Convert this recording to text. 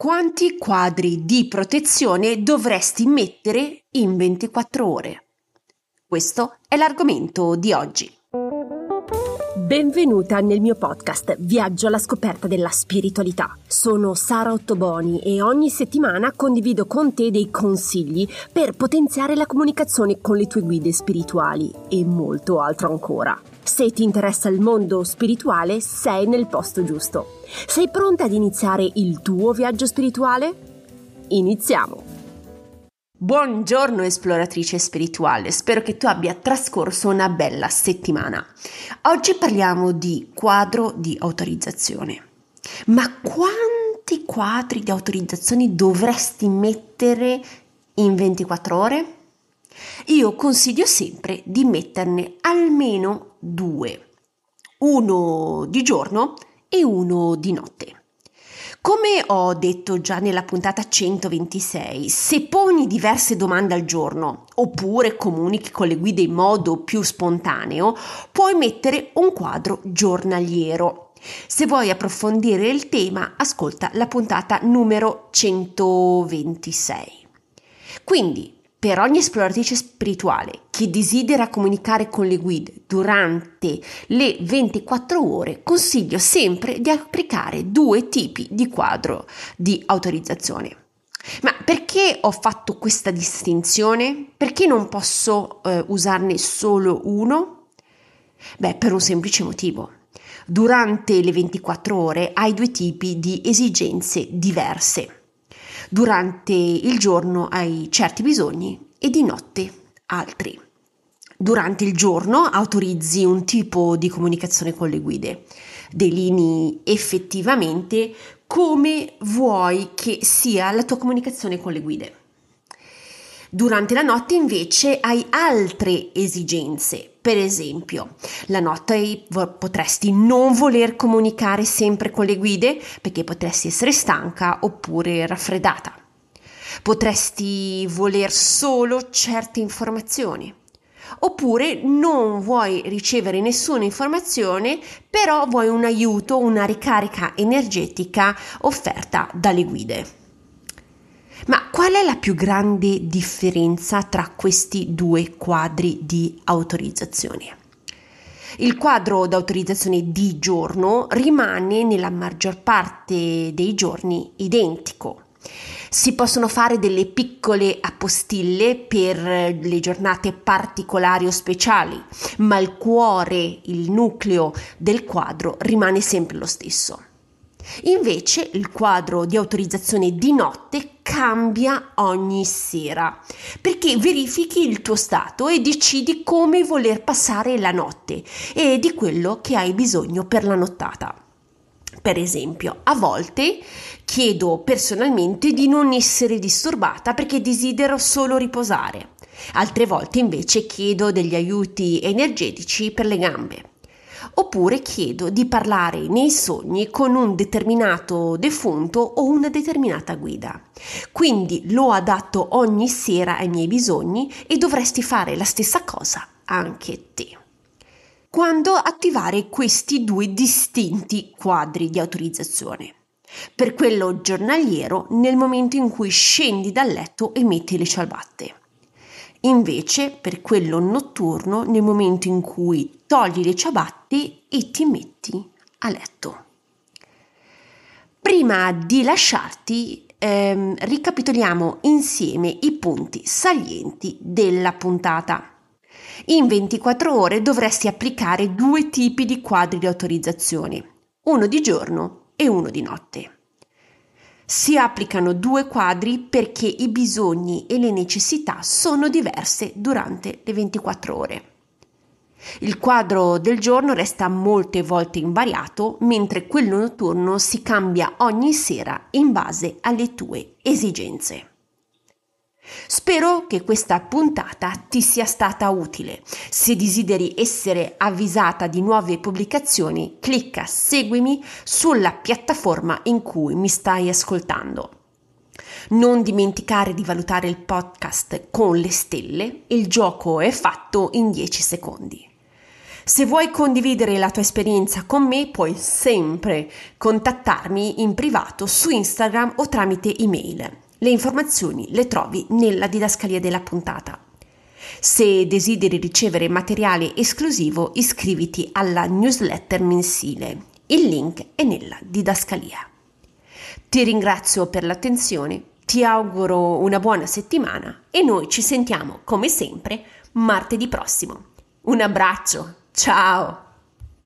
Quanti quadri di protezione dovresti mettere in 24 ore? Questo è l'argomento di oggi. Benvenuta nel mio podcast Viaggio alla scoperta della spiritualità. Sono Sara Ottoboni e ogni settimana condivido con te dei consigli per potenziare la comunicazione con le tue guide spirituali e molto altro ancora. Se ti interessa il mondo spirituale, sei nel posto giusto. Sei pronta ad iniziare il tuo viaggio spirituale? Iniziamo! Buongiorno esploratrice spirituale, spero che tu abbia trascorso una bella settimana. Oggi parliamo di quadro di autorizzazione. Ma quanti quadri di autorizzazione dovresti mettere in 24 ore? Io consiglio sempre di metterne almeno due, uno di giorno e uno di notte. Come ho detto già nella puntata 126, se poni diverse domande al giorno oppure comunichi con le guide in modo più spontaneo, puoi mettere un quadro giornaliero. Se vuoi approfondire il tema, ascolta la puntata numero 126. Quindi, per ogni esploratrice spirituale che desidera comunicare con le guide durante le 24 ore, consiglio sempre di applicare due tipi di quadro di autorizzazione. Ma perché ho fatto questa distinzione? Perché non posso eh, usarne solo uno? Beh, per un semplice motivo. Durante le 24 ore hai due tipi di esigenze diverse. Durante il giorno hai certi bisogni e di notte altri. Durante il giorno autorizzi un tipo di comunicazione con le guide, delinei effettivamente come vuoi che sia la tua comunicazione con le guide. Durante la notte invece hai altre esigenze, per esempio, la notte potresti non voler comunicare sempre con le guide perché potresti essere stanca oppure raffreddata. Potresti voler solo certe informazioni. Oppure non vuoi ricevere nessuna informazione, però vuoi un aiuto, una ricarica energetica offerta dalle guide. Ma qual è la più grande differenza tra questi due quadri di autorizzazione? Il quadro d'autorizzazione di giorno rimane nella maggior parte dei giorni identico. Si possono fare delle piccole appostille per le giornate particolari o speciali, ma il cuore, il nucleo del quadro rimane sempre lo stesso. Invece il quadro di autorizzazione di notte cambia ogni sera perché verifichi il tuo stato e decidi come voler passare la notte e di quello che hai bisogno per la nottata. Per esempio, a volte chiedo personalmente di non essere disturbata perché desidero solo riposare. Altre volte invece chiedo degli aiuti energetici per le gambe oppure chiedo di parlare nei sogni con un determinato defunto o una determinata guida. Quindi lo adatto ogni sera ai miei bisogni e dovresti fare la stessa cosa anche te. Quando attivare questi due distinti quadri di autorizzazione? Per quello giornaliero nel momento in cui scendi dal letto e metti le ciabatte invece per quello notturno nel momento in cui togli le ciabatte e ti metti a letto. Prima di lasciarti, ehm, ricapitoliamo insieme i punti salienti della puntata. In 24 ore dovresti applicare due tipi di quadri di autorizzazione, uno di giorno e uno di notte si applicano due quadri perché i bisogni e le necessità sono diverse durante le 24 ore. Il quadro del giorno resta molte volte invariato, mentre quello notturno si cambia ogni sera in base alle tue esigenze. Spero che questa puntata ti sia stata utile. Se desideri essere avvisata di nuove pubblicazioni, clicca seguimi sulla piattaforma in cui mi stai ascoltando. Non dimenticare di valutare il podcast con le stelle, il gioco è fatto in 10 secondi. Se vuoi condividere la tua esperienza con me, puoi sempre contattarmi in privato su Instagram o tramite email. Le informazioni le trovi nella didascalia della puntata. Se desideri ricevere materiale esclusivo, iscriviti alla newsletter mensile. Il link è nella didascalia. Ti ringrazio per l'attenzione, ti auguro una buona settimana e noi ci sentiamo come sempre martedì prossimo. Un abbraccio, ciao!